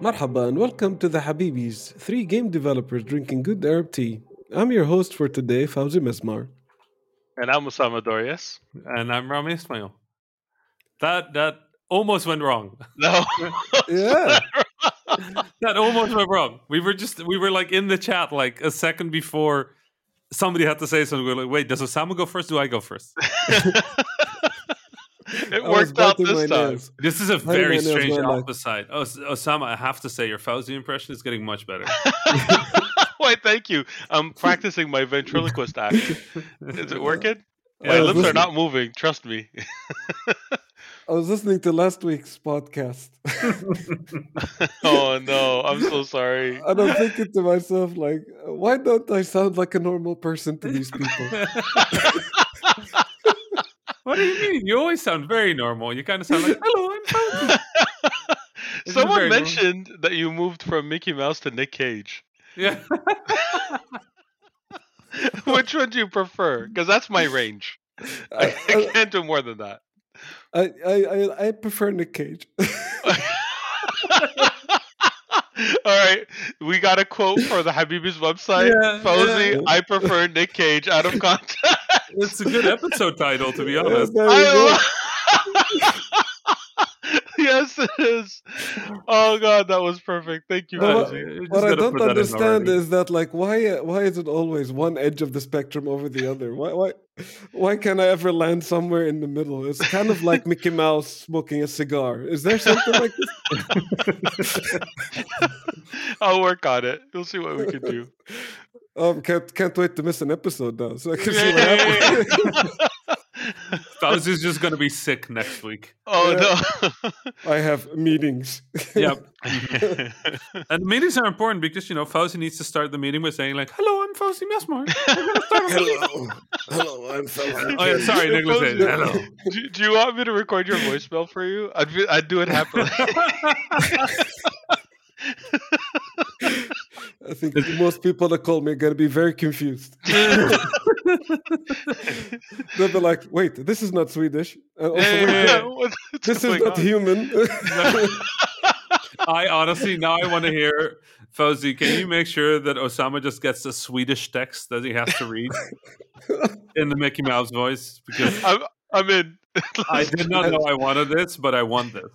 Marhaba and welcome to the Habibis, three game developers drinking good Arab tea. I'm your host for today, Fauzi Mesmar. And I'm Osama Dorias. And I'm Rami Ismail. That that almost went wrong. No. Yeah. that almost went wrong. We were just we were like in the chat like a second before somebody had to say something. We were like, wait, does Osama go first? Do I go first? it worked out this time. nails. This is a my very strange were like- opposite. Oh, Osama, I have to say your Fauzi impression is getting much better. Why, thank you. I'm practicing my ventriloquist act. Is it working? My Yeah, lips are not moving. Trust me. I was listening to last week's podcast oh no, I'm so sorry. and I'm thinking to myself, like, why don't I sound like a normal person to these people? What do you mean? You always sound very normal. You kind of sound like, hello, I'm. Someone very normal. mentioned that you moved from Mickey Mouse to Nic Cage. Yeah. Which one do you prefer? Because that's my range. I, I, I can't do more than that. I, I, I, prefer Nic Cage. All right, we got a quote for the Habibi's website. Yeah, yeah. I prefer Nic Cage out of context. It's a good episode title, to be honest. there you go. I yes, it is. Oh god, that was perfect. Thank you, Well, Uh, what- Fauzi. you just What I don't put that in understand is that like why why is it always one edge of the spectrum over the other? Why why why can't I ever land somewhere in the middle? It's kind of like Mickey Mouse smoking a cigar. Is there something like this? I'll work on it. We'll see what we can do. Um, can't can't wait to miss an episode now, so I can see Yeah, what yeah, yeah, happens. yeah. Fauzi's just going to be sick next week. oh no. I have meetings. Yep. no. And meetings are important because, you know, Fauzi needs to start the meeting by saying, like, hello, I'm Fauzi Mesmar. We're gonna start a meeting." hello, hello, I'm Fauzi. Oh, yeah, sorry, Nicholas. said, Hello. do, do you want me to record your voicemail for you? I'd be, I'd do it happily. I think most people that call me are gonna be very confused. They'll be like, "Wait, this is not Swedish. Uh, also, Yeah, wait, yeah, yeah. What's this is not on? human." I honestly, now I want to hear, Fauzi, can you make sure that Osama just gets a Swedish text that he has to read in the Mickey Mouse voice? Because I'm, I'm in. I did not know I wanted this, but I want this.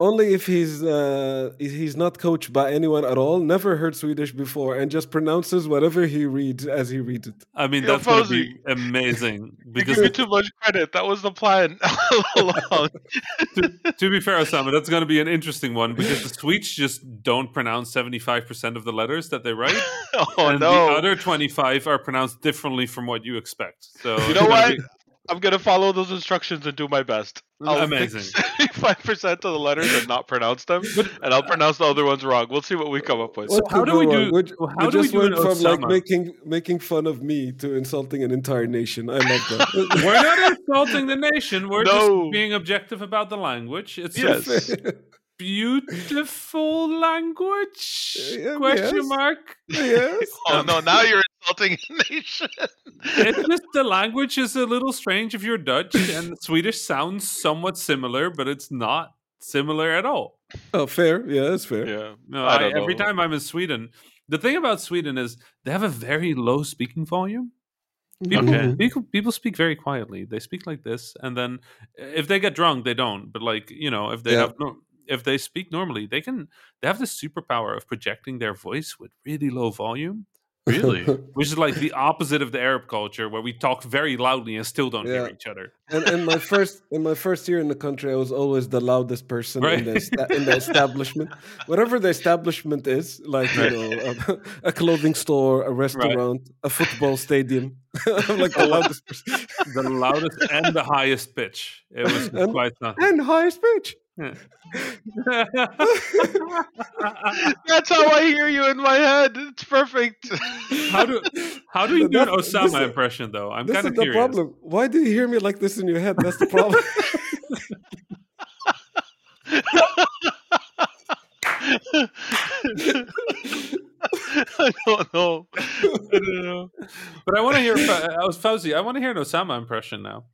Only if he's uh, he's not coached by anyone at all, never heard Swedish before, and just pronounces whatever he reads as he reads it. I mean, Yo, that's going to be amazing. You Because give me too much credit. That was the plan all along. to, to be fair, Osama, that's going to be an interesting one because the Swedes just don't pronounce 75% of the letters that they write. oh and no! the other 25 are pronounced differently from what you expect. So you know gonna what? be I'm gonna follow those instructions and do my best. I'll Amazing. Five percent of the letters and not pronounce them, and I'll pronounce the other ones wrong. We'll see what we come up with. So What how do we do- wrong? We, well, we how do we just do went an from like making making fun of me to insulting an entire nation. I love that. We're not insulting the nation. We're No. just being objective about the language. It's Yes. A beautiful language? Uh, yeah, Question yes. mark. yes. oh no! Now you're insulting a nation. It's just the language is a little strange if you're Dutch, and Swedish sounds somewhat similar, but it's not similar at all. Oh, fair. Yeah, that's fair. yeah. No, I I every time I'm in Sweden, the thing about Sweden is they have a very low speaking volume. People, Okay. Mm-hmm. people, people speak very quietly. They speak like this, and then eh, if they get drunk, they don't. But like you know, if they Yeah. have no, if they speak normally, they can. They have the superpower of projecting their voice with really low volume, Really? which is like the opposite of the Arab culture, where we talk very loudly and still don't hear each other. and in my first in my first year in the country, I was always the loudest person in, the esta- in the establishment. Whatever the establishment is, like you Right. know, a, a clothing store, a restaurant, a football stadium. I'm like the loudest person. The loudest and the highest pitch. It was And- quite something. and highest pitch. Yeah. That's how I hear you in my head. It's perfect. how do how do you do an That- this Osama is- impression though? I'm This kind is of the problem. Why do you hear me like this in your head? That's the problem. I don't know. I don't know. But I want to hear. I was Fauzi. I want to hear an Osama impression now.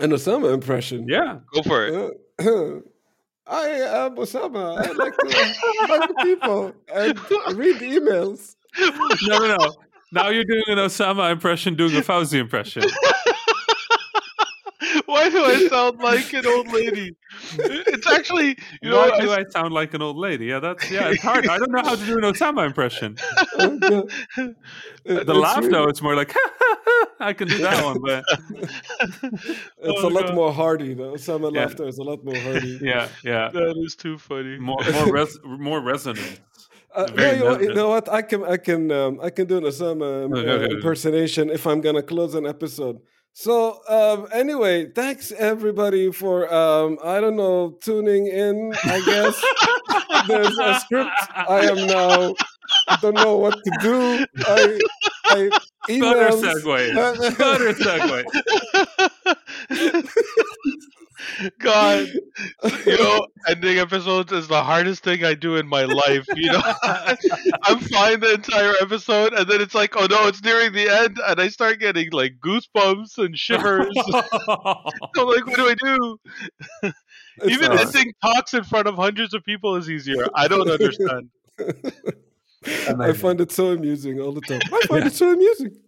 An Osama impression. Yeah. Go for it. Uh, I uh, am Osama. I like to hug people and read emails. No, no, no. Now you're doing an Osama impression, doing a Fauzi impression. Why do I sound like an old lady? It's actually, you know, Why do I, I sound like an old lady? Yeah, that's yeah. It's hard. I don't know how to do an Osama impression. Okay. The It's laugh really- though, it's more like I can do that one, but It's Oh, a lot God. more hardy. The Osama Yeah. laughter is a lot more hardy. yeah, yeah. that is too funny. More more res- more resonant. Uh, no, you, know, you know what? I can I can um, I can do an Osama um, Okay, uh, okay, okay. impersonation if I'm gonna close an episode. So um, anyway, thanks everybody for um, I don't know tuning in. I guess there's a script. I am now I don't know what to do. I I Better emails. segue. Better segue. God, you know, ending episodes is the hardest thing I do in my life. You know, I'm fine the entire episode, and then it's like, oh no, it's nearing the end, and I start getting like goosebumps and shivers. I'm like, what do I do? It's Even ending talks in front of hundreds of people is easier. I don't understand. I find it so amusing all the time. I find it so amusing.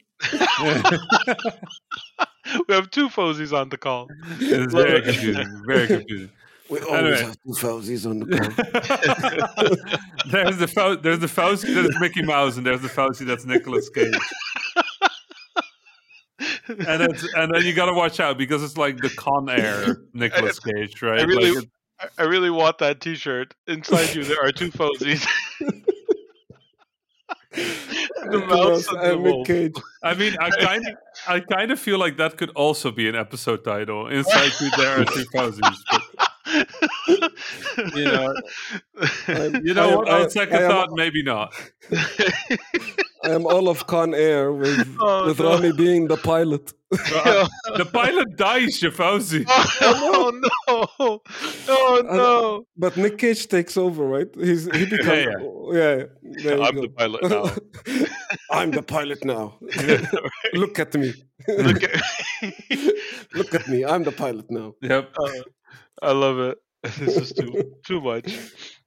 we have two Fauzies on the call. it's very confusing. Very confusing. We always Anyway. have two Fauzies on the call. there's the Fau- there's the Fauzi that's Mickey Mouse, and there's the Fauzi that's Nicolas Cage. and it's and then you got to watch out because it's like the Con Air Nicolas Cage, right? I really, Like, I- I really want that T-shirt. Inside you, there are two Fauzies. the mouse and the and Nick wolf. Cage. I mean, I kind of I kind of feel like that could also be an episode title. Inside you, there are two Fauzis. You know, I'm- you know am- what? I On am- second I am- thought, maybe not. I am all of Con Air with Oh, with no. Rami being the pilot. Uh, the pilot dies, you Fauzi. oh no! Oh no! But Nic Cage takes over, right? He's he becomes yeah. Yeah, there you I'm the pilot now. I'm the pilot now. Look at me. Look at- Look at me. I'm the pilot now. Yep. Uh, I love it. This is too too much.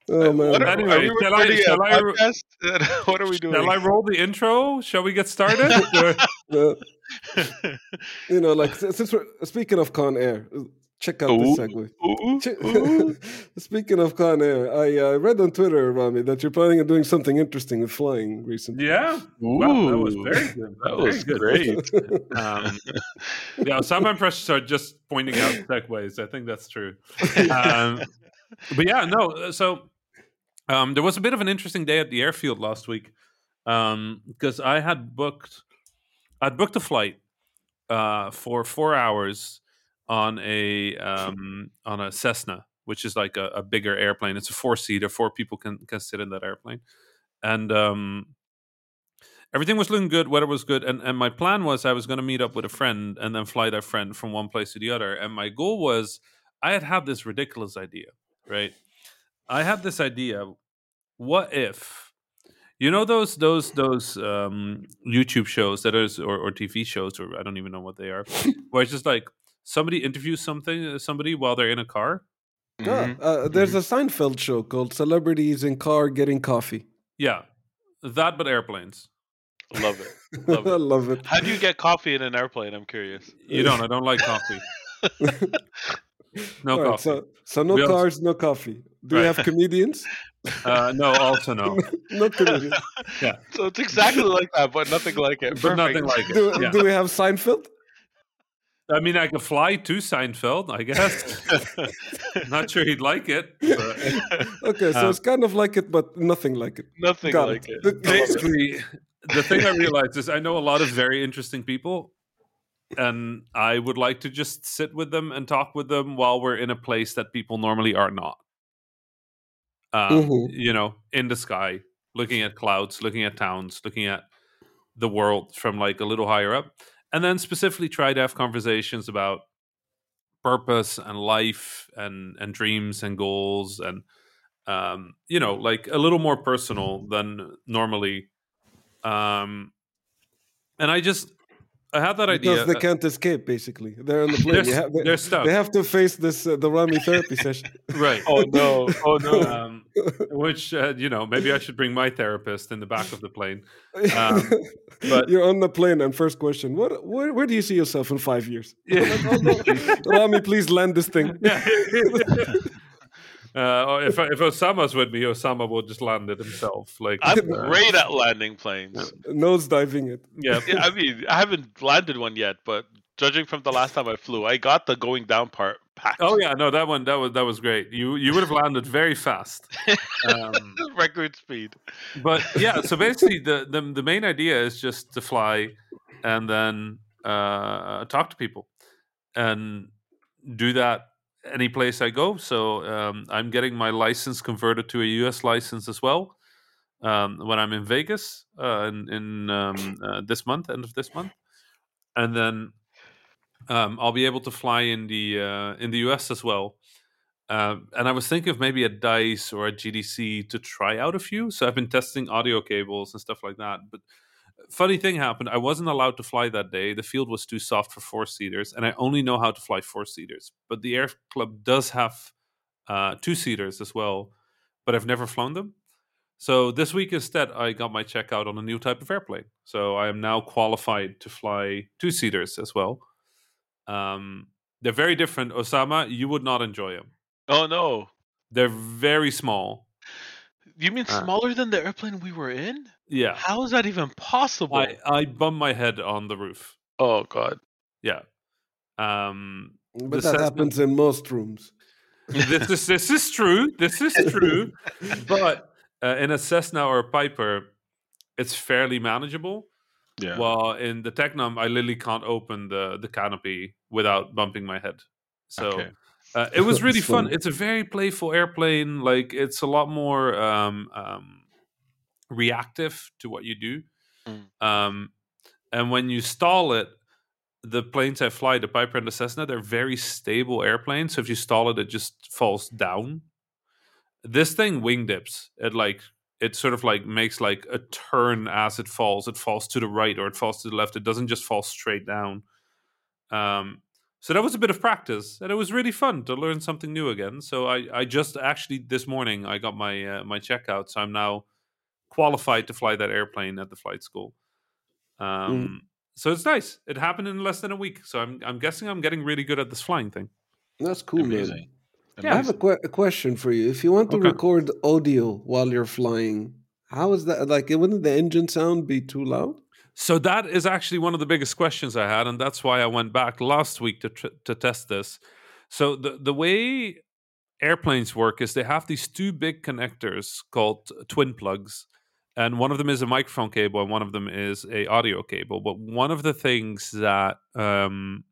Oh man. What are, Anyway, are we shall I- shall I- what are we doing? Shall I roll the intro? Shall we get started? Uh, you know, like since we're speaking of Con Air, check out this Ooh. segue. Ooh, Che- ooh. Speaking of Con Air, I uh, read on Twitter, Rami, that you're planning on doing something interesting with flying recently. yeah. Wow, that was very good. That Very was good. great. Um, yeah, some impressions are just pointing out segues. I think that's true. Um, but yeah, no. So um, there was a bit of an interesting day at the airfield last week because I had booked, I'd booked a flight uh, for four hours on a um, on a Cessna, which is like a, a bigger airplane. It's a four seater. Four people can can sit in that airplane, and um, everything was looking good. Weather was good, and and my plan was I was going to meet up with a friend and then fly that friend from one place to the other. And my goal was I had had this ridiculous idea, right? I had this idea. What if you know those those those um, YouTube shows that is or, or TV shows or I don't even know what they are, where it's just like somebody interviews something uh, somebody while they're in a car. Yeah, Mhm. uh, there's a Seinfeld show called Celebrities in Car Getting Coffee. Yeah, that but airplanes. Love it. Love it. love it. How do you get coffee in an airplane? I'm curious. You don't. I don't like coffee. No All right, coffee. so, so no We also- cars, no coffee. Do we Right. have comedians? Uh, no, also no. no comedians. yeah. So it's exactly like that, but nothing like it. But nothing Perfect. like Do, it. Yeah. do we have Seinfeld? I mean, I could fly to Seinfeld, I guess. Not sure he'd like it. But Okay, so Um, it's kind of like it, but nothing like it. nothing Got like it. it. basically, the thing I realized is I know a lot of very interesting people, and I would like to just sit with them and talk with them while we're in a place that people normally are not. Um, Mhm. You know, in the sky, looking at clouds, looking at towns, looking at the world from like a little higher up, and then specifically try to have conversations about purpose and life and and dreams and goals and um, you know, like a little more personal than normally. Um, and I just, I had that because idea. they uh, can't escape. Basically, they're on the plane. They're, They have, they, they're stuck. they have to face this uh, the Rami therapy session. right. Oh no! Oh no! Um, which uh, you know, maybe I should bring my therapist in the back of the plane. Um, but- you're on the plane, and first question: What? Where, where do you see yourself in five years? Yeah. Rami, please land this thing. Yeah. Uh, or if if Osama's with me, Osama will just land it himself. Like I'm uh, great at landing planes. Nose diving it. Yeah. Yeah, I mean, I haven't landed one yet, but judging from the last time I flew, I got the going down part packed. Oh yeah, no, that one that was that was great. You you would have landed very fast. Um, record speed. but yeah, so basically the, the the main idea is just to fly and then uh, talk to people and do that any place I go. So um, I'm getting my license converted to a US license as well um, when I'm in Vegas uh, in, in um, uh, this month, end of this month, and then um, I'll be able to fly in the uh, in the US as well. Um, and I was thinking of maybe a Dice or a GDC to try out a few. So I've been testing audio cables and stuff like that. But funny thing happened. I wasn't allowed to fly that day. The field was too soft for four seaters, and I only know how to fly four seaters. But the Air Club does have uh, two seaters as well, but I've never flown them. So this week instead, I got my checkout on a new type of airplane. So I am now qualified to fly two seaters as well. Um, they're very different. Osama, you would not enjoy them. Oh no! They're very small. You mean Uh. smaller than the airplane we were in? Yeah. How is that even possible? I, I bump my head on the roof. Oh god! Yeah. Um, But that happens in most rooms. this is this is true. This is true. but uh, in a Cessna or a Piper, it's fairly manageable. Yeah. While in the Tecnam, I literally can't open the the canopy without bumping my head. So Okay. uh, it was really That's fun. It's a very playful airplane. Like it's a lot more um, um, reactive to what you do. Mm. Um, and when you stall it, the planes I fly, the Piper and the Cessna, they're very stable airplanes. So if you stall it, it just falls down. This thing wing dips. It like it sort of like makes like a turn as it falls. It falls to the right or it falls to the left. It doesn't just fall straight down. Um, so that was a bit of practice, and it was really fun to learn something new again. So I, I just actually this morning I got my uh, my checkout, so I'm now qualified to fly that airplane at the flight school. Um, So it's nice. It happened in less than a week, so I'm I'm guessing I'm getting really good at this flying thing. That's cool, man. Amazing. I have a, que- a question for you. If you want to Okay. record audio while you're flying, how is that? Like, wouldn't the engine sound be too loud? So that is actually one of the biggest questions I had, and that's why I went back last week to tr- to test this. So the the way airplanes work is they have these two big connectors called twin plugs, and one of them is a microphone cable, and one of them is a audio cable. But one of the things that um,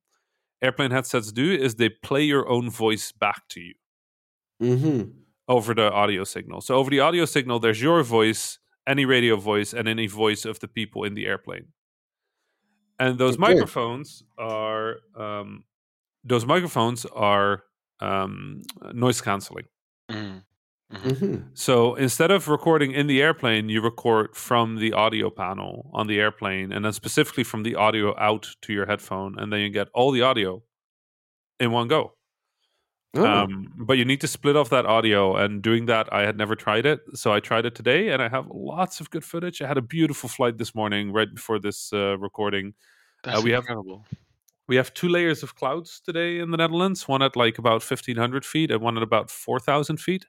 airplane headsets do is they play your own voice back to you Mm-hmm. over the audio signal. So over the audio signal, there's your voice, any radio voice, and any voice of the people in the airplane. And those Okay. microphones are um, those microphones are um, noise canceling. Mm. Mm-hmm. So instead of recording in the airplane, you record from the audio panel on the airplane, and then specifically from the audio out to your headphone, and then you get all the audio in one go. Oh, Um, but you need to split off that audio, and doing that, I had never tried it, so I tried it today, and I have lots of good footage. I had a beautiful flight this morning, right before this uh, recording. That's we have- incredible. We have two layers of clouds today in the Netherlands, one at like about fifteen hundred feet, and one at about four thousand feet.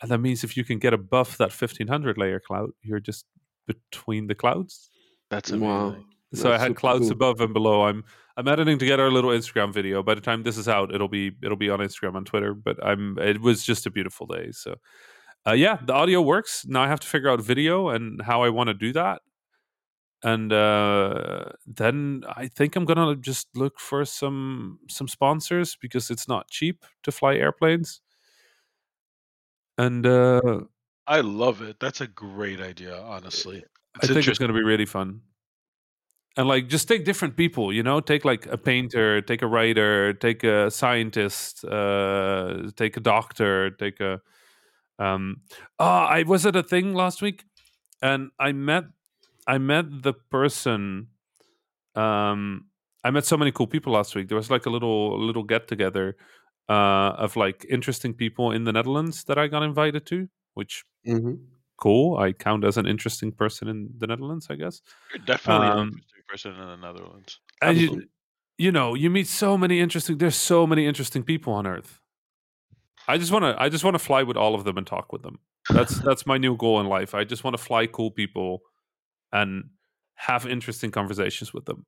And that means if you can get above that fifteen hundred layer cloud, you're just between the clouds. That's wow. amazing. So I had clouds cool. above and below. I'm I'm editing together a little Instagram video. By the time this is out, it'll be it'll be on Instagram and Twitter. But I'm it was just a beautiful day. So uh, yeah, the audio works. Now I have to figure out video and how I want to do that. And uh, then I think I'm gonna just look for some some sponsors because it's not cheap to fly airplanes. And uh, I love it. That's a great idea, honestly. I think it's going to be really fun. And like, just take different people, you know, take like a painter, take a writer, take a scientist, uh, take a doctor, take a. Um, oh, I was at a thing last week, and I met, I met the person um, I met so many cool people last week. There was like a little little get together uh, of like interesting people in the Netherlands that I got invited to, which hmm cool. I count as an interesting person in the Netherlands, I guess. You're definitely an Um, interesting person in the Netherlands. And you, you know, you meet so many interesting. There's so many interesting people on Earth. I just want to. I just want to fly with all of them and talk with them. That's that's my new goal in life. I just want to fly cool people and have interesting conversations with them.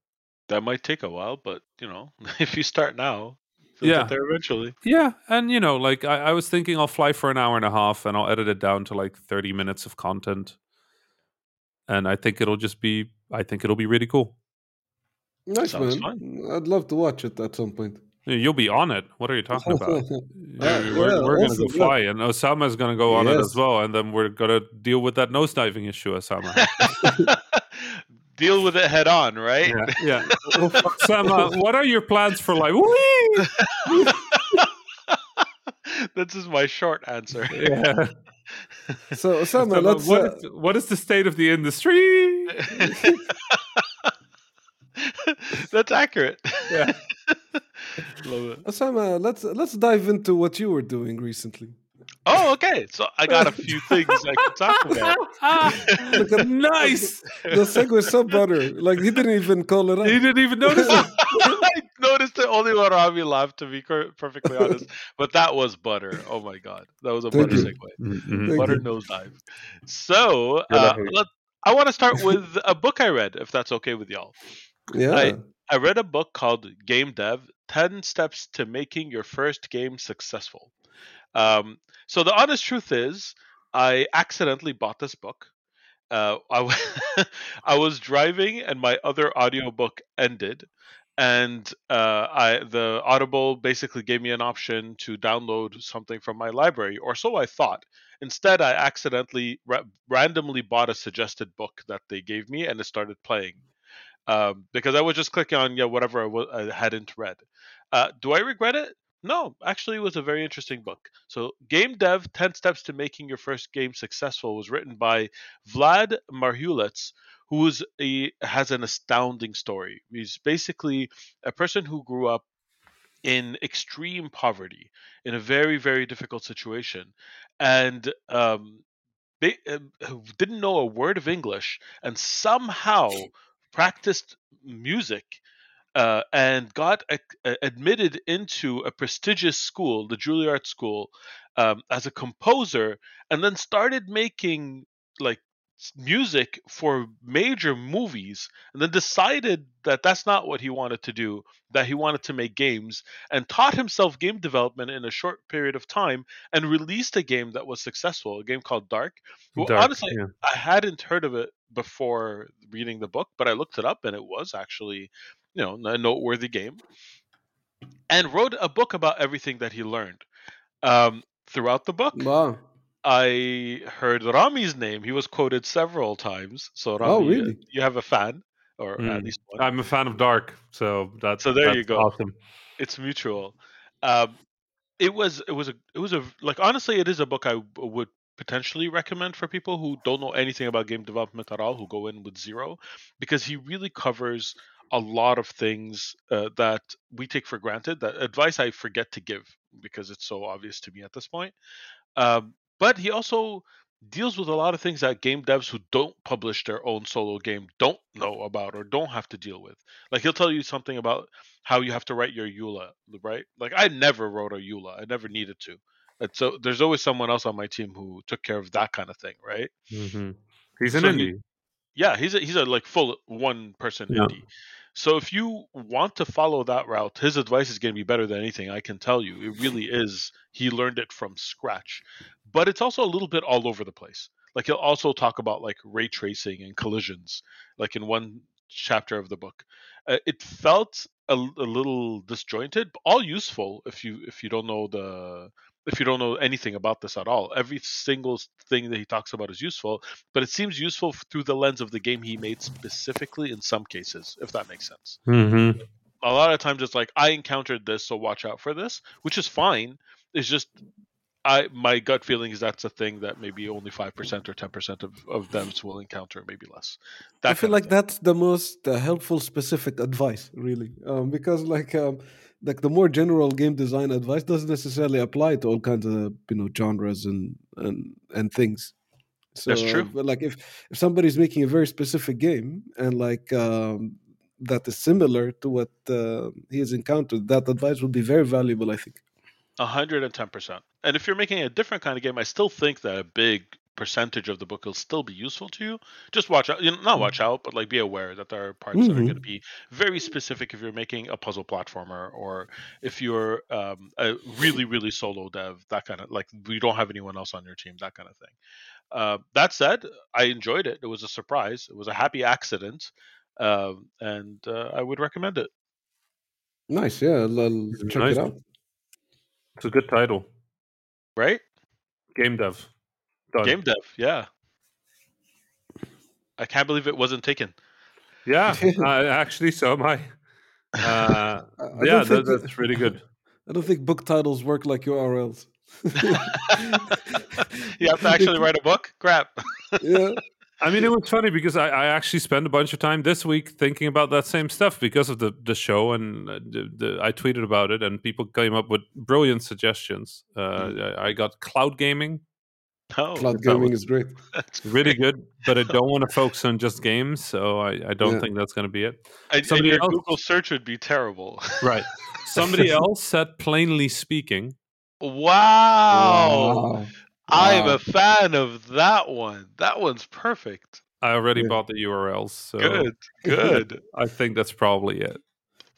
That might take a while, but you know, if you start now, you'll Yeah. get there eventually. Yeah, and you know, like I, I was thinking, I'll fly for an hour and a half, and I'll edit it down to like thirty minutes of content, and I think it'll just be. I think it'll be really cool. Nice Sounds man. I'd love to watch it at some point. You'll be on it. What are you talking about? Yeah, we're yeah, we're gonna go fly, and Osama's gonna go on it as well, and then we're gonna deal with that nose diving issue, Osama. Deal with it head on, right? yeah, yeah. Osama, what are your plans for life? This is my short answer. Yeah. So, Osama, Osama, let's. what, uh, is, what is the state of the industry? That's accurate. Yeah. Love it. Osama, let's let's dive into what you were doing recently. Oh, okay. So I got a few things I can talk about. Look at- nice. The segue is so butter. Like he didn't even call it up. He didn't even notice it. I noticed it only when Rami laughed, to be perfectly honest. But that was butter. Oh my god, that was a Thank butter you. segue. Thank butter you. nosedive. So uh, let, I want to start with a book I read, if that's okay with y'all. Yeah. I- I read a book called Game Dev 10 Steps to Making Your First Game Successful. Um, so, the honest truth is, I accidentally bought this book. Uh, I, w- I was driving and my other audiobook ended. And uh, I the Audible basically gave me an option to download something from my library, or so I thought. Instead, I accidentally ra- randomly bought a suggested book that they gave me, and it started playing um, because I was just clicking on yeah whatever I w- I hadn't read. Uh, do I regret it? No, actually, it was a very interesting book. So, Game Dev: Ten Steps to Making Your First Game Successful was written by Wlad Marhulets, who a has an astounding story. He's basically a person who grew up in extreme poverty, in a very very difficult situation, and um, they uh, didn't know a word of English, and somehow practiced music uh, and got uh, admitted into a prestigious school, the Juilliard School, um, as a composer, and then started making like music for major movies, and then decided that that's not what he wanted to do. That he wanted to make games, and taught himself game development in a short period of time, and released a game that was successful, a game called DARQ. Well, DARQ, honestly, yeah. I hadn't heard of it before reading the book, but I looked it up and it was actually, you know, a noteworthy game. And wrote a book about everything that he learned. Um, throughout the book, Wow. I heard Rami's name. He was quoted several times. So Rami, Oh, uh, really? you have a fan, or at Mm. least one. I'm a fan of DARQ, so that's So there you go. Awesome. it's mutual. Um, it was it was a it was a like honestly it is a book I would potentially recommend for people who don't know anything about game development at all who go in with zero because he really covers a lot of things uh, that we take for granted that advice I forget to give because it's so obvious to me at this point. Um, but he also deals with a lot of things that game devs who don't publish their own solo game don't know about or don't have to deal with. Like he'll tell you something about how you have to write your EULA, right? Like I never wrote a EULA. I never needed to. And so there's always someone else on my team who took care of that kind of thing, right? hmm He's an So indie. Yeah, he's a, he's a like full one person Yeah. indie. So if you want to follow that route, his advice is going to be better than anything I can tell you. It really is. He learned it from scratch. But it's also a little bit all over the place. Like he'll also talk about like ray tracing and collisions, like in one chapter of the book. Uh, it felt a, a little disjointed, but all useful if you if you don't know the if you don't know anything about this at all. Every single thing that he talks about is useful, but it seems useful through the lens of the game he made specifically in some cases, if that makes sense. hmm A lot of times it's like, I encountered this, so watch out for this, which is fine. It's just I my gut feeling is that's a thing that maybe only five percent or ten percent of of them will encounter, maybe less. That I feel like that's the most uh, helpful specific advice, really, um, because like um, like the more general game design advice doesn't necessarily apply to all kinds of you know genres and and and things. So, That's true. but like if if somebody's making a very specific game and like um, that is similar to what uh, he has encountered, that advice would be very valuable. I think. A hundred and ten percent. And if you're making a different kind of game, I still think that a big percentage of the book will still be useful to you. Just watch out, you know, not watch out, but like be aware that there are parts that are going to be very specific if you're making a puzzle platformer or if you're um, a really really solo dev, that kind of like you don't have anyone else on your team, that kind of thing. Uh, that said, I enjoyed it. It was a surprise. It was a happy accident, um, and uh, I would recommend it. Nice, yeah. I'll, I'll check Nice. it out. It's a good title. Right? Game dev. Done. Game dev, yeah. I can't believe it wasn't taken. Yeah, uh, actually, so am I. Uh, I- I don't yeah, think that, that- that's really good. I don't think book titles work like URLs. you have to actually write a book? Crap. yeah. I mean, it was funny because I, I actually spent a bunch of time this week thinking about that same stuff because of the, the show, and uh, the, the, I tweeted about it, and people came up with brilliant suggestions. Uh, I, I got cloud gaming, Oh, Cloud gaming was- is great. that's really great. good, but I don't want to focus on just games, so I, I don't Yeah. think that's going to be it. And, and Somebody your else- Google search would be terrible. Right. Somebody else said plainly speaking. wow. I'm Wow. a fan of that one. That one's perfect. I already Yeah. bought the URLs, so Good. Good. I think that's probably it.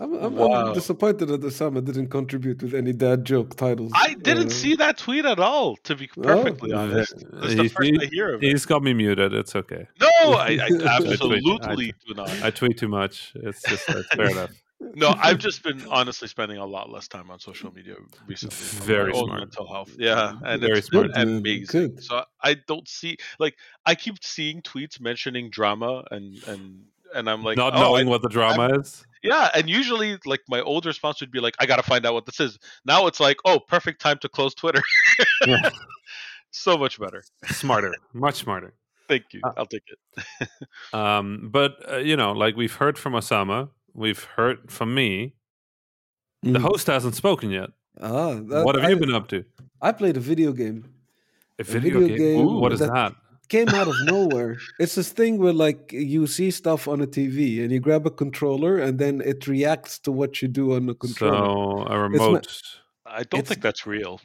I'm, I'm, Wow. I'm disappointed that Osama didn't contribute with any dad joke titles. I didn't Uh, see that tweet at all, to be perfectly honest. That's the He- first I hear of it. He's got me muted. It's okay. No, I, I I absolutely do not. I tweet too much. It's just that's fair enough. No, I've just been honestly spending a lot less time on social media recently. for Very smart. mental health. Yeah, and Very it's been smart. Good, man. amazing. Good. So I don't see like I keep seeing tweets mentioning drama and and and I'm like Not oh, knowing I- what the drama is. yeah, and usually like my old response would be like I gotta find out what this is. Now it's like oh, perfect time to close Twitter. Yeah. so much better. Smarter, much smarter. Thank you. Uh, I'll take it. Um, but uh, you know, like we've heard from Osama, we've heard from me. The Mm. host hasn't spoken yet. Ah, that- what have I, you been up to? I played a video game. A video video, game. game Ooh, what is that- that? Came out of nowhere. It's this thing where like you see stuff on a TV and you grab a controller and then it reacts to what you do on the controller. So a not- remote. I don't think that's real.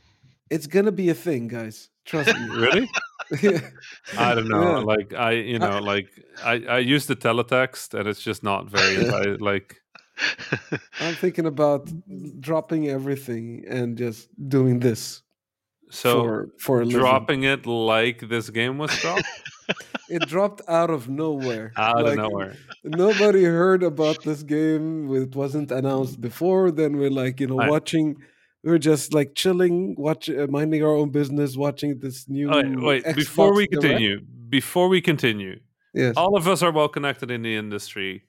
It's gonna be a thing, guys. Trust me. really? I don't know. Yeah. Like I, you know, like I, I use the teletext, and it's just not very I, like. I'm thinking about dropping everything and just doing this So for for dropping it like this game was dropped It dropped out of nowhere. out Like, of nowhere. Nobody heard about this game. It wasn't announced before. Then we're like, you know, I- watching. We're just like chilling, watch, uh, minding our own business, watching this new. Wait, wait, before Xbox we Direct. continue, before we continue, yes, all of us are well connected in the industry.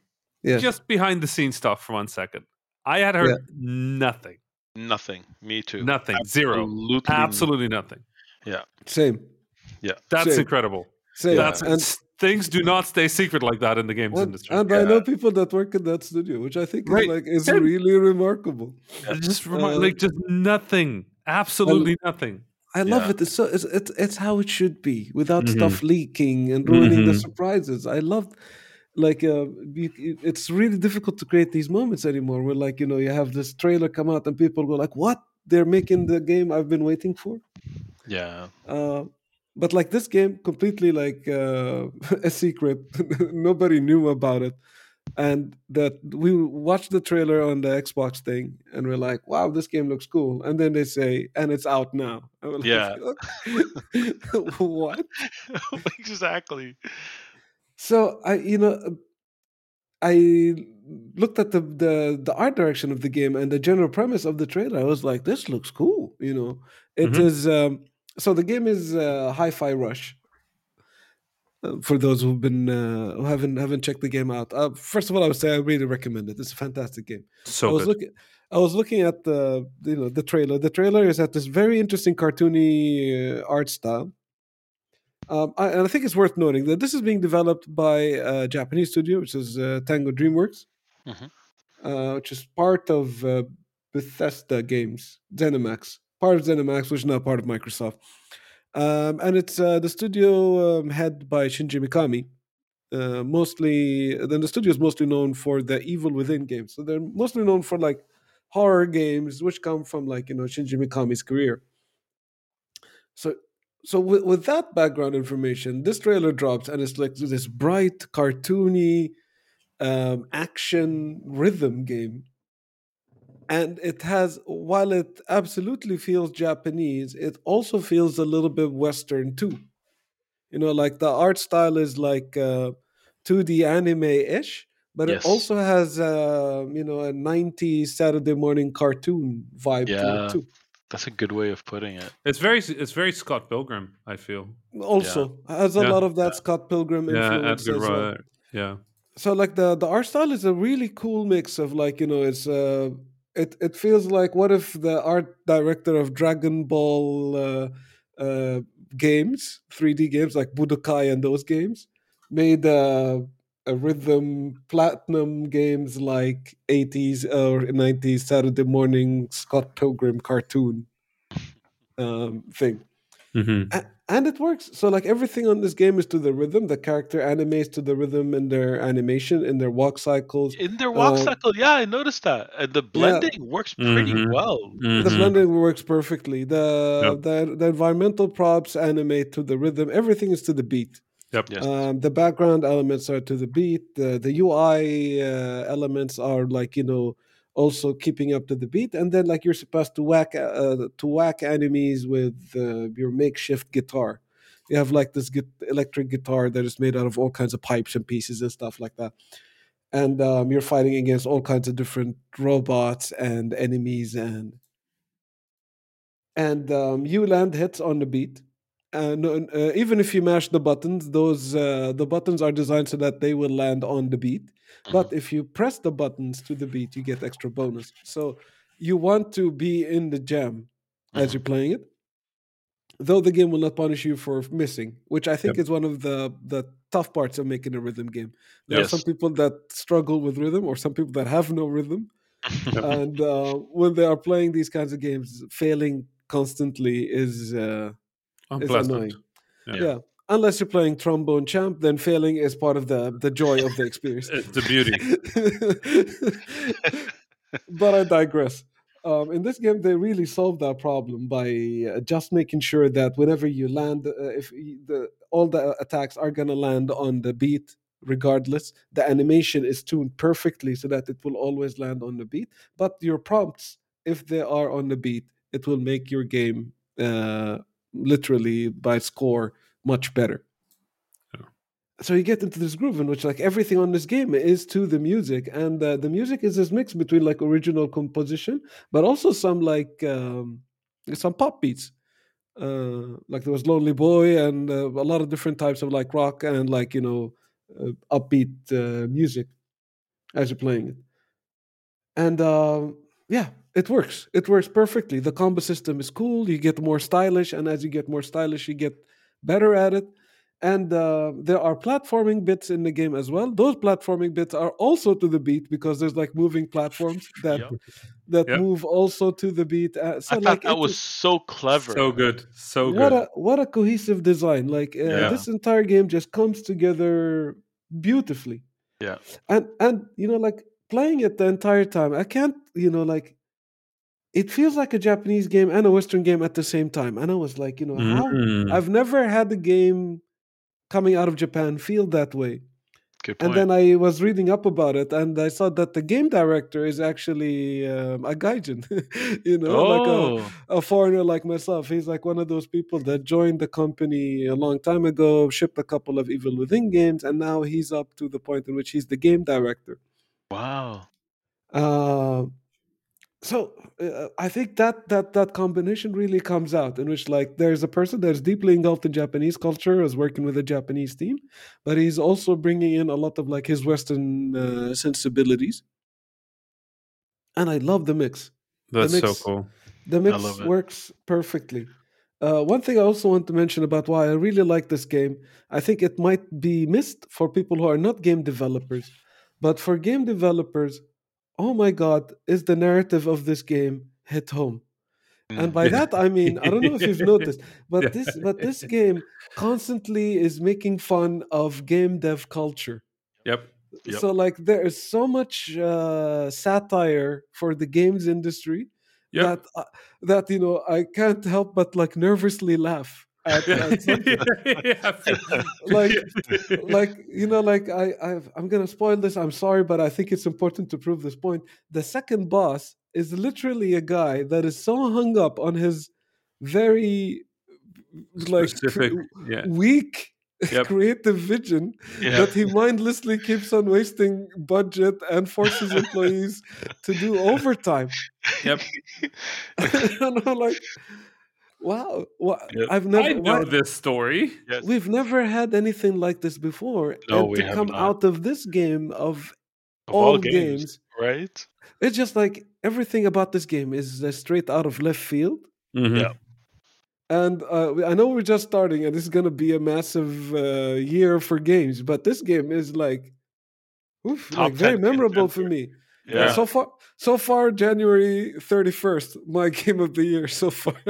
yes. Just behind the scenes stuff for one second. I had heard nothing, Nothing. Me too. nothing, zero, Absolutely. absolutely nothing. Yeah. Same, Yeah. That's Same. incredible. same. That's and things do not stay secret like that in the games and, industry. and I know people that work in that studio, which I think Right. is like is Same. really remarkable. just remi- uh, like just nothing, absolutely nothing. I love Yeah. it. It's so it's, it's it's how it should be without Mhm. stuff leaking and ruining the Mhm. surprises. I love like uh, it's really difficult to create these moments anymore. Where like you know you have this trailer come out and people go like, "What? They're making the game I've been waiting for." Yeah. Uh, but like this game, completely like uh, a secret. Nobody knew about it. And that we watched the trailer on the Xbox thing, and we're like, "Wow, this game looks cool." And then they say, "And it's out now." And we're like, Yeah. what? exactly. So I, you know, I looked at the, the the art direction of the game and the general premise of the trailer. I was like, "This looks cool." You know, It Mhm. is um, so the game is uh, Hi-Fi Rush. Uh, for those who've been uh, who haven't haven't checked the game out, uh, first of all, I would say I really recommend it. It's a fantastic game. I So was good. looking, I was looking at the you know the trailer. The trailer is at this very interesting cartoony uh, art style. Um, I, and I think it's worth noting that this is being developed by a Japanese studio, which is uh, Tango DreamWorks, Mhm. uh, which is part of uh, Bethesda Games, ZeniMax, part of ZeniMax, which is now part of Microsoft. Um, and it's uh, the studio um, head by Shinji Mikami. Uh, mostly, then the studio is mostly known for the Evil Within games. So they're mostly known for like horror games, which come from like you know Shinji Mikami's career. So, so with, with that background information, this trailer drops and it's like this bright, cartoony, um, action rhythm game. And it has, while it absolutely feels Japanese, it also feels a little bit Western too. You know, like the art style is like uh, 2D anime ish, but Yes. it also has, uh, you know, a 90s Saturday morning cartoon vibe to it too. That's a good way of putting it. It's very it's very Scott Pilgrim. I feel. Also, has a Yeah. lot of that Scott Pilgrim Yeah, influence Edgar as well. Wright. Yeah. so like the the art style is a really cool mix of like you know it's uh it it feels like what if the art director of Dragon Ball uh, uh, games 3D games like Budokai and those games made uh, a rhythm platinum games like 80s or 90s Saturday morning Scott Pilgrim cartoon um, thing hmm a- and it works. So like everything on this game is to the rhythm. The character animates to the rhythm in their animation, in their walk cycles. In their walk Uh, cycle, yeah, I noticed that. And the blending works pretty Mhm. well. The blending works perfectly. The, Yep. the the environmental props animate to the rhythm. Everything is to the beat. Yep. Yes. Um, the background elements are to the beat. The the UI uh, elements are like you know also keeping up to the beat. And then like you're supposed to whack uh, to whack enemies with uh, your makeshift guitar. You have like this gu- electric guitar that is made out of all kinds of pipes and pieces and stuff like that. And um, you're fighting against all kinds of different robots and enemies and and um, you land hits on the beat. And uh, even if you mash the buttons, those uh, the buttons are designed so that they will land on the beat. But if you press the buttons to the beat, you get extra bonus. So you want to be in the jam as you're playing it, though the game will not punish you for missing, which I think Yep. is one of the the tough parts of making a rhythm game. There are some people that struggle with rhythm, or some people that have no rhythm, and uh, when they are playing these kinds of games, failing constantly is uh, is Unpleasant. annoying. Yeah. Yeah. Unless you're playing trombone champ, then failing is part of the the joy of the experience. It's the beauty. but I digress. Um, in this game, they really solved that problem by uh, just making sure that whenever you land, uh, if the all the attacks are gonna land on the beat, regardless. The animation is tuned perfectly so that it will always land on the beat. But your prompts, if they are on the beat, it will make your game uh, literally by score much better. So you get into this groove in which like everything on this game is to the music and uh, the music is this mix between like original composition but also some like um, some pop beats. Uh, like there was lonely boy and uh, a lot of different types of like rock and like you know uh, upbeat uh, music as you're playing it. And um yeah it works it works perfectly the combo system is cool you get more stylish and as you get more stylish you get better at it and uh, there are platforming bits in the game as well those platforming bits are also to the beat because there's like moving platforms that Yep. that Yep. move also to the beat uh, so I thought that was so clever. So good. So what good. a what a cohesive design like uh, Yeah. this entire game just comes together beautifully Yeah. and and you know like playing it the entire time i can't you know like it feels like a japanese game and a western game at the same time and i was like you know how Mm. i've never had a game coming out of japan feel that way Good and then I was reading up about it, and I saw that the game director is actually um, a gaijin, you know, like a, oh, a foreigner like myself. He's like one of those people that joined the company a long time ago, shipped a couple of Evil Within games, and now he's up to the point in which he's the game director. Wow. Uh, so uh, I think that that that combination really comes out in which like there's a person that's deeply engulfed in Japanese culture, is working with a Japanese team, but he's also bringing in a lot of like his Western uh, sensibilities. and I love the mix. That's so mix- cool. The mix works perfectly. Uh, one thing I also want to mention about why I really like this game, I think it might be missed for people who are not game developers, but for game developers, oh my god, is the narrative of this game hit home? And by that I mean I don't know if you've noticed, but this but this game constantly is making fun of game dev culture. Yep. Yep. So like there is so much uh, satire for the games industry Yep. that uh, that you know I can't help but like nervously laugh at, at like like you know like I I've, I'm gonna spoil this. I'm sorry, but I think it's important to prove this point. The second boss is literally a guy that is so hung up on his very like specific. Yeah. weak Yep. creative vision Yeah. that he mindlessly keeps on wasting budget and forces employees to do overtime. Yep. and I'm like, wow, wha- Yep. I've never, I know why- this story. Yes. we've never had anything like this before. No, and we to have come not. out of this game of Of all games. right? it's just like everything about this game is uh, straight out of left field. Mhm. Yeah. And uh, I know we're just starting, and this is going to be a massive uh, year for games. But this game is like, oof, like very memorable for me. Yeah. So far, so far, January thirty first, my game of the year so far.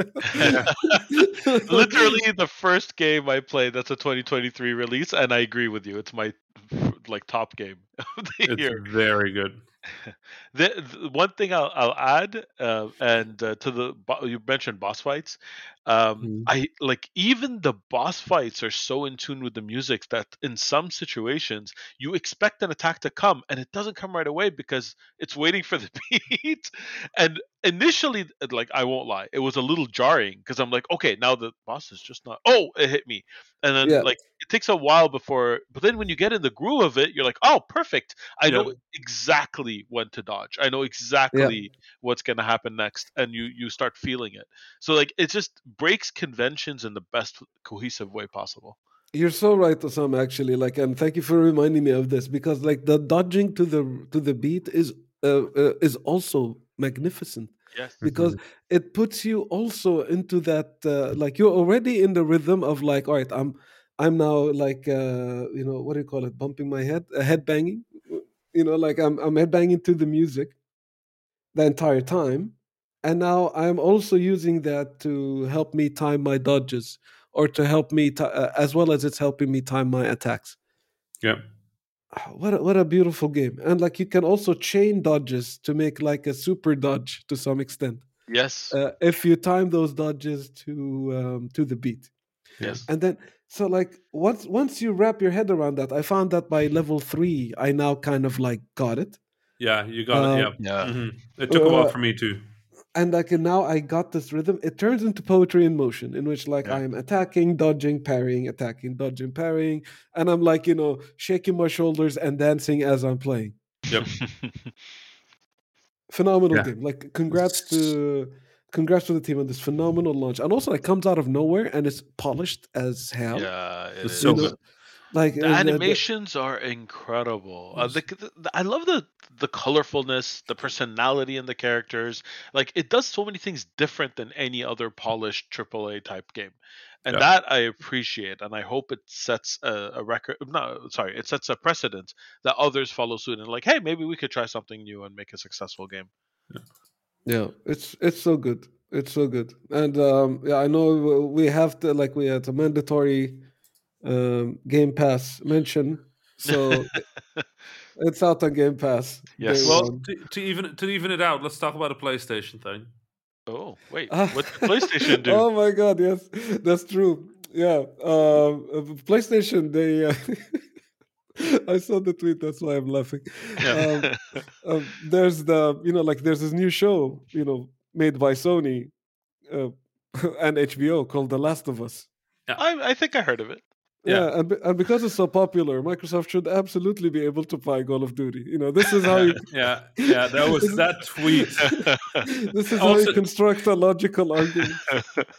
Literally the first game I played that's a 2023 release, and I agree with you. It's my like top game of the It's year. very good. The, the one thing I'll, I'll add, uh, and uh, to the you mentioned boss fights. Um, Mhm. I like even the boss fights are so in tune with the music that in some situations you expect an attack to come and it doesn't come right away because it's waiting for the beat. And initially, like I won't lie, it was a little jarring because I'm like, okay, now the boss is just not. Oh, it hit me, and then Yeah. like it takes a while before. But then when you get in the groove of it, you're like, oh, perfect. I know exactly when to dodge. I know exactly what's going to happen next, and you you start feeling it. So like it's just breaks conventions in the best cohesive way possible. You're so right, Osama. Actually, like, and thank you for reminding me of this because, like, the dodging to the to the beat is uh, uh, is also magnificent Yes. because it puts you also into that uh, like you're already in the rhythm of like, all right, I'm I'm now like uh, you know what do you call it, bumping my head, uh, head banging, you know, like I'm I'm head banging to the music the entire time, and now I'm also using that to help me time my dodges or to help me ti uh, as well as it's helping me time my attacks. Yeah. Ah, What a, what a beautiful game! And like you can also chain dodges to make like a super dodge to some extent Yes. uh, if you time those dodges to um, to the beat. yes. And then so like once once you wrap your head around that, I found that by level three, I now kind of like got it. Yeah, you got Uh, it. Yeah. Yeah. Mhm. It took a while uh, for me too. And like now I got this rhythm. It turns into poetry in motion, in which like Yeah. I am attacking, dodging, parrying, attacking, dodging, parrying, and I'm like you know shaking my shoulders and dancing as I'm playing. Yep. Phenomenal Yeah. game. Like congrats to congrats to the team on this phenomenal launch, and also it comes out of nowhere and it's polished as hell. yeah. It It's so know, good. Like the uh, the- the- animations are incredible. Uh, the, the, the- I love the the colorfulness, the personality in the characters. Like it does so many things different than any other polished AAA type game, and Yeah. that I appreciate. And I hope it sets a, a record. No, sorry, it sets a precedent that others follow suit and like, hey, maybe we could try something new and make a successful game. Yeah, it's it's so good. It's so good. And um yeah, I know we have to like we had a mandatory um Game Pass mention. So it's out on Game Pass. Yes. Well, to, to even to even it out, let's talk about a PlayStation thing. oh wait, what did PlayStation do? Oh my god, yes. That's true. Yeah. Um uh, PlayStation they uh, I saw the tweet, that's why I'm laughing. Yeah. um, there's the you know like there's this new show you know made by Sony uh, and HBO called The Last of Us. I, I think I heard of it. Yeah, Yeah. and, and because it's so popular, Microsoft should absolutely be able to buy Call of Duty. You know, this is how you, yeah, yeah. That was that tweet. this is how you construct a logical argument.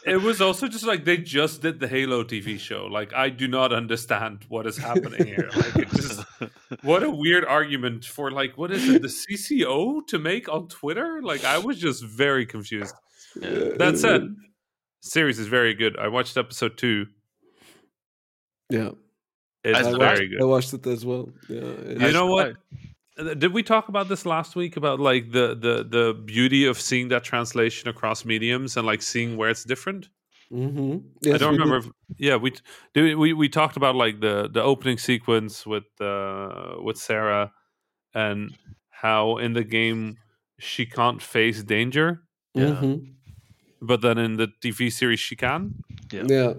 It was also just like they just did the Halo TV show. Like I do not understand what is happening here. Like it just what a weird argument for like what is it the CCO to make on Twitter? Like I was just very confused. That said, series is very good. I watched episode two. Yeah, It's I I very watched, I watched it as well. Yeah, You know what? Uh, Did we talk about this last week about like the the the beauty of seeing that translation across mediums and like seeing where it's different? Mhm. I don't remember. If, yeah, we, did we we talked about like the the opening sequence with uh with Sarah and how in the game she can't face danger, Yeah. Mhm. but then in the TV series she can. Yeah. Yeah.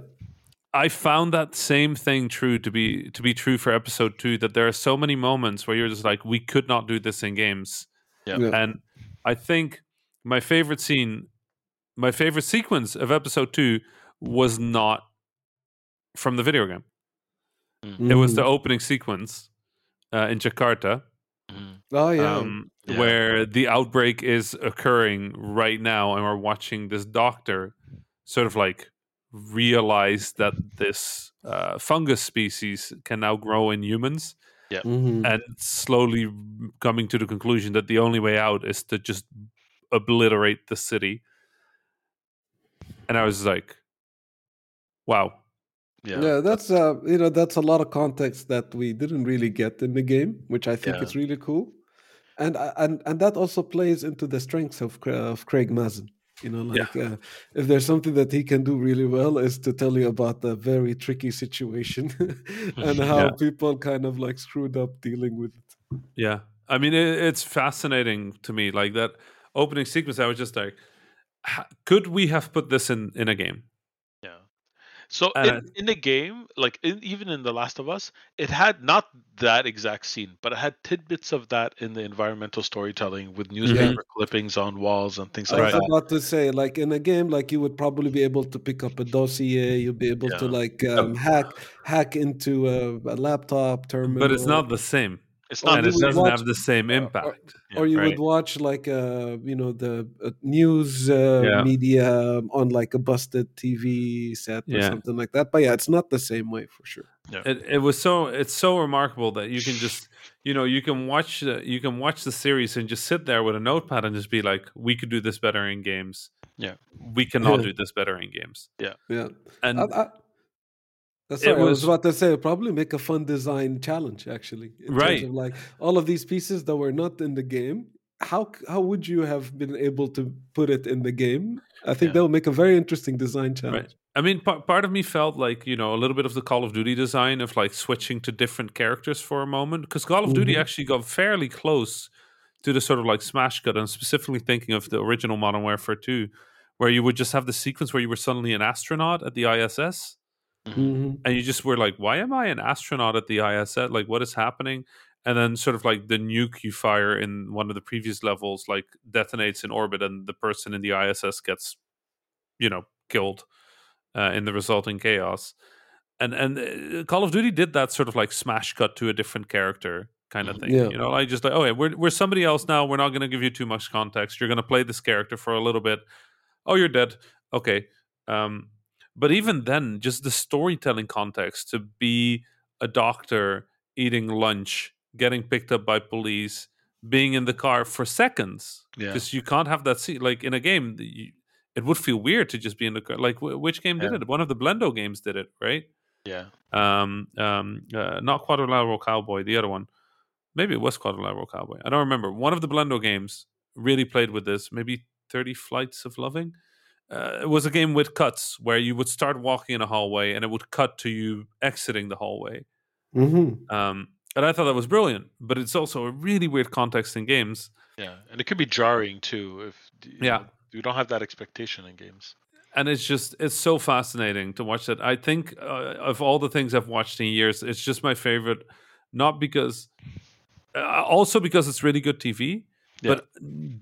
I found that same thing true to be to be true for episode two. That there are so many moments where you're just like, we could not do this in games, Yeah. Yeah. and I think my favorite scene, my favorite sequence of episode two was not from the video game. It was the Mhm. opening sequence uh, in Jakarta, Mhm. Oh yeah. um, Yeah. where the outbreak is occurring right now, and we're watching this doctor sort of like realize that this uh, fungus species can now grow in humans, Mhm. and slowly coming to the conclusion that the only way out is to just obliterate the city. And I was like, "Wow, Yeah. yeah, that's uh, you know, that's a lot of context that we didn't really get in the game, which I think Yeah. is really cool, and and and that also plays into the strengths of of Craig Mazin. You know, Yeah. like uh, if there's something that he can do really well is to tell you about the very tricky situation and how Yeah. people kind of like screwed up dealing with it. Yeah, I mean, it, it's fascinating to me. Like that opening sequence, I was just like, could we have put this in in a game? Yeah. So And in, I- in the game, like in, even in The Last of Us, it had not that exact scene, but it had tidbits of that in the environmental storytelling with newspaper clippings on walls and things I like was that. about to say, like in a game, like you would probably be able to pick up a dossier. You'd be able to like um, hack hack into a, a laptop terminal. But it's not the same, It's not and it doesn't watch- have the same or- impact. or you right. would watch like uh you know the uh, news uh, Yeah. media on like a busted TV set or Yeah. something like that. But yeah, it's not the same way for sure. It, it was so it's so remarkable that you can just you know you can watch the, you can watch the series and just sit there with a notepad and just be like, we could do this better in games. Yeah. we cannot Yeah. do this better in games. Yeah, yeah, And I, I, uh, sorry, I was- was about to say probably make a fun design challenge actually. In Right. Terms of like all of these pieces that were not in the game. How how would you have been able to put it in the game? I think Yeah. that would make a very interesting design challenge. Right. I mean, pa- part of me felt like you know a little bit of the Call of Duty design of like switching to different characters for a moment because Call of Duty Mhm. actually got fairly close to the sort of like smash cut. I'm specifically thinking of the original Modern Warfare 2, where you would just have the sequence where you were suddenly an astronaut at the ISS, Mhm. and you just were like, "Why am I an astronaut at the ISS? Like, what is happening?" And then sort of like the nuke you fire in one of the previous levels like detonates in orbit, and the person in the ISS gets, you know, killed uh, in the resulting chaos. And and uh, Call of Duty did that sort of like smash cut to a different character kind of Mhm. thing. Yeah. You know, like just like, oh yeah, we're we're somebody else now. We're not going to give you too much context. You're going to play this character for a little bit. Oh, you're dead. Okay. Um, but even then, just the storytelling context to be a doctor eating lunch, getting picked up by police, being in the car for seconds Yeah. because you can't have that scene like in a game. You, it would feel weird to just be in the car. Like wh- which game did Yeah. it? One of the Blendo games did it, right? Yeah. Um, um, uh, not Quadrilateral Cowboy, the other one. Maybe it was Quadrilateral Cowboy. I don't remember. One of the Blendo games really played with this. Maybe Thirty Flights of Loving. Uh, it was a game with cuts where you would start walking in a hallway and it would cut to you exiting the hallway. Mhm. Um, and I thought that was brilliant, but it's also a really weird context in games. Yeah. And it could be jarring too if you Yeah. know, you don't have that expectation in games. and it's just it's so fascinating to watch that i think uh, of all the things i've watched in years it's just my favorite not because uh, also because it's really good tv Yeah. but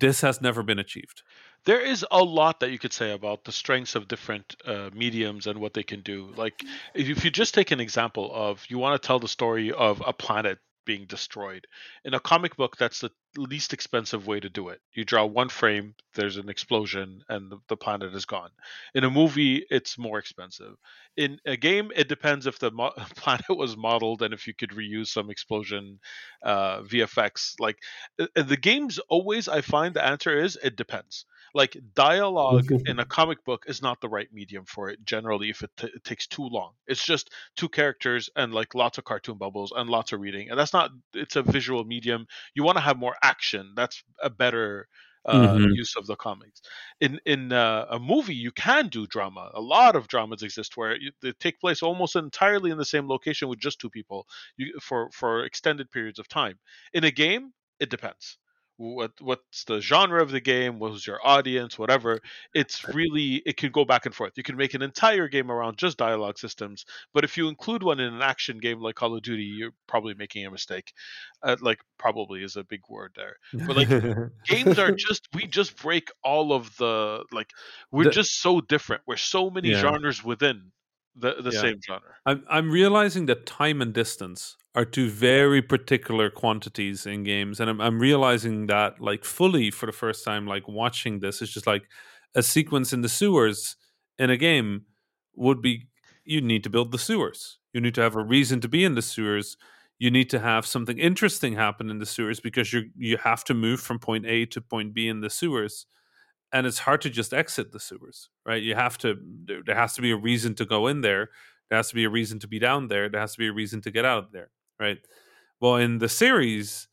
this has never been achieved there is a lot that you could say about the strengths of different uh, mediums and what they can do. Like, if you just take an example of you want to tell the story of a planet being destroyed. In a comic book, that's the least expensive way to do it. You draw one frame, there's an explosion, and the, the, planet is gone. In a movie, it's more expensive. In a game, it depends if the mo- planet was modeled and if you could reuse some explosion uh, VFX. Like uh, the games, always I find the answer is it depends like dialogue in a comic book is not the right medium for it generally if it, t- it, takes too long it's just two characters and like lots of cartoon bubbles and lots of reading and that's not it's a visual medium you want to have more action that's a better uh, mm-hmm. use of the comics. In in uh, a movie, you can do drama. A lot of dramas exist where you, they take place almost entirely in the same location with just two people you, for for extended periods of time. In a game, it depends what what's the genre of the game what's your audience whatever it's really it can go back and forth. You can make an entire game around just dialogue systems but if you include one in an action game like call of duty you're probably making a mistake. Uh, like probably is a big word there. But like games are just we just break all of the like we're the, just so different. We're so many yeah. genres within the the yeah. same genre. I'm i'm realizing that time and distance are two very particular quantities in games and I'm, I'm realizing that like fully for the first time like watching this it's just like a sequence in the sewers in a game would be you need to build the sewers. You need to have a reason to be in the sewers. You need to have something interesting happen in the sewers because you you have to move from point A to point B in the sewers and it's hard to just exit the sewers right? You have to there has to be a reason to go in there. There has to be a reason to be down there. There has to be a reason to get out of there right? Well, in the series,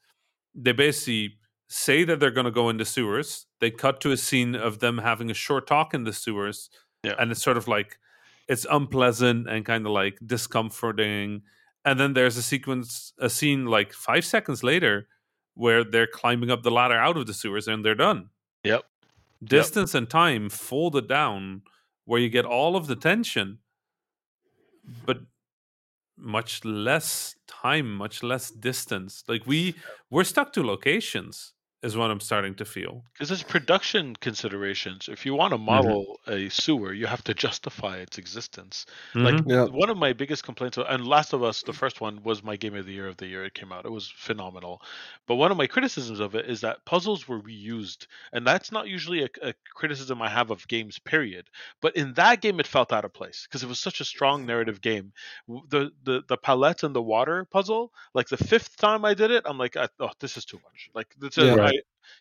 they basically say that they're going to go into sewers. They cut to a scene of them having a short talk in the sewers, yeah. and it's sort of like it's unpleasant and kind of like discomforting. And then there's a sequence, a scene like five seconds later, where they're climbing up the ladder out of the sewers and they're done. Yep. Distance yep. and time folded down, where you get all of the tension, but much less time, much less distance. Like we we're stuck to locations is what I'm starting to feel. Because it's production considerations. If you want to mm-hmm. model mm-hmm. a sewer, you have to justify its existence. Mm-hmm. Like yeah. one of my biggest complaints, and Last of Us, the first one, was my game of the year of the year it came out. It was phenomenal. But one of my criticisms of it is that puzzles were reused, and that's not usually a, a criticism I have of games. Period. But in that game, it felt out of place because it was such a strong narrative game. The the the pallet and the water puzzle, like the fifth time I did it, I'm like, oh, this is too much. Like this is, yeah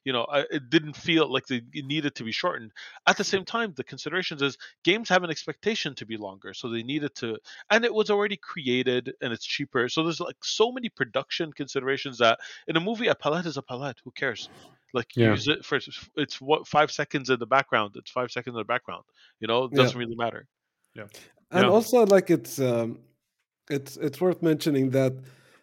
you know I, it didn't feel like they, it needed to be shortened. At the same time the considerations is games have an expectation to be longer so they needed to and it was already created and it's cheaper. So there's like so many production considerations that in a movie a pallet is a pallet. Who cares? Like yeah. use it for it's what five seconds in the background. It's five seconds in the background. You know it doesn't yeah. really matter. Yeah. And yeah. also like it's um it's it's worth mentioning that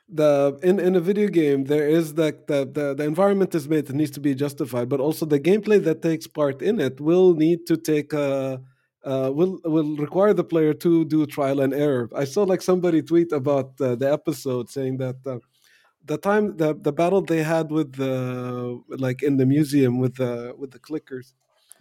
the in, in a video game there is that the, the the environment is made it needs to be justified but also the gameplay that takes part in it will need to take a uh, will will require the player to do trial and error. I saw like somebody tweet about uh, the episode saying that uh, the time the the battle they had with the like in the museum with the with the clickers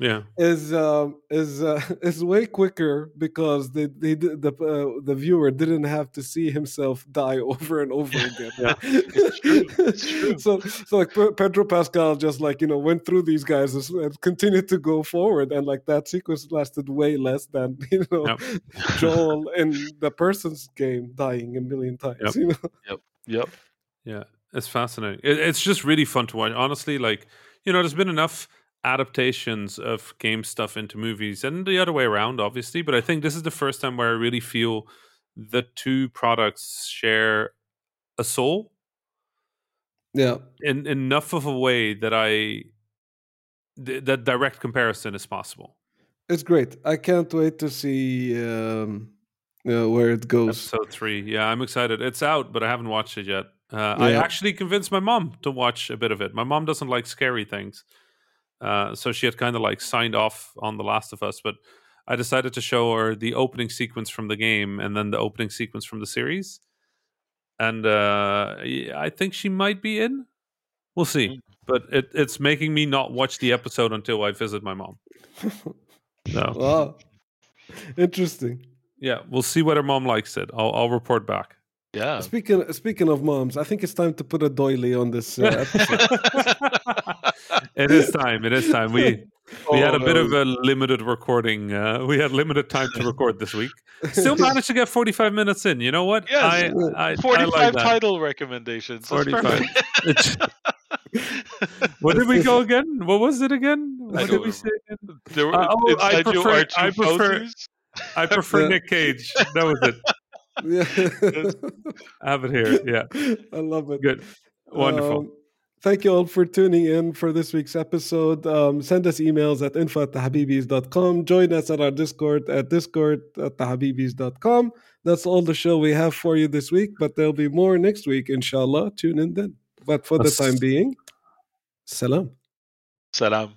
yeah is um, is uh, is way quicker because they, they the uh, the viewer didn't have to see himself die over and over again. yeah, it's true. It's true. so so like Pedro Pascal just like you know went through these guys and continued to go forward, and like that sequence lasted way less than you know yep. Joel in the person's game dying a million times. Yep. You know? Yep. Yep. Yeah, it's fascinating. It, it's just really fun to watch. Honestly, like you know, there's been enough adaptations of game stuff into movies and the other way around obviously but i think this is the first time where i really feel the two products share a soul. Yeah. In enough of a way that i th- that direct comparison is possible. It's great. I can't wait to see um where it goes. Episode three. Yeah i'm excited. It's out but i haven't watched it yet. Uh, yeah. i actually convinced my mom to watch a bit of it. My mom doesn't like scary things uh, so she had kind of like signed off on The Last of Us, but I decided to show her the opening sequence from the game and then the opening sequence from the series. And uh, I think she might be in. We'll see. but it, it's making me not watch the episode until I visit my mom. No, Wow. Interesting. yeah, we'll see whether mom likes it. I'll, I'll report back. Yeah. Speaking speaking of moms, I think it's time to put a doily on this uh, episode. it is time. It is time. We we had a bit Oh, of a limited recording. Uh, we had limited time to record this week. Still managed to get forty five minutes in. You know what? Yes. I, I, I 45 like title recommendations. 45. what did we go again? What was it again? What did we say again? There were, Uh, oh, I prefer- I prefer- I prefer. Nic Cage. That was it. yeah. I have it here. Yeah, I love it. good, wonderful. Um, thank you all for tuning in for this week's episode. Um, send us emails at info at thehabibis.com. Join us at our Discord at discord at thehabibis.com. That's all the show we have for you this week, but there'll be more next week, inshallah. Tune in then. But for the time being, salam. Salam.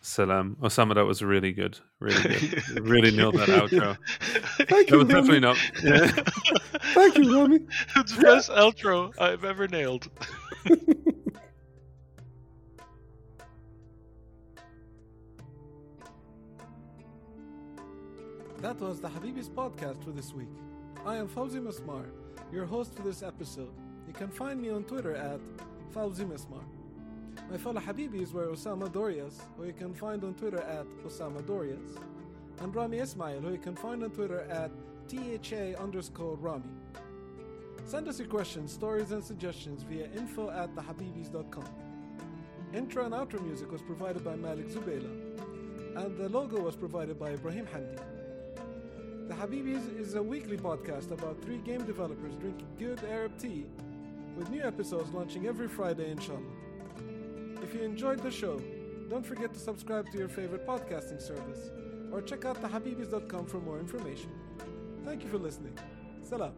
Salam, Osama. That was really good. Really good. Really nailed that outro. Thank That you, was definitely Rami. not. Yeah. Thank you, Rami. it's the best outro I've ever nailed. That was the Habibis podcast for this week. I am Fawzi Mesmar, your host for this episode. You can find me on Twitter at Fawzi Mesmar. My fellow Habibis were Osama Dorias, who you can find on Twitter at Osama Dorias, and Rami Ismail, who you can find on Twitter at THA underscore Rami. Send us your questions, stories, and suggestions via info at thehabibis.com. Intro and outro music was provided by Malik Zubayla, and the logo was provided by Ibrahim Handi. The Habibis is a weekly podcast about three game developers drinking good Arab tea, with new episodes launching every Friday, inshallah. If you enjoyed the show, don't forget to subscribe to your favorite podcasting service or check out thehabibis.com for more information. Thank you for listening. Salam.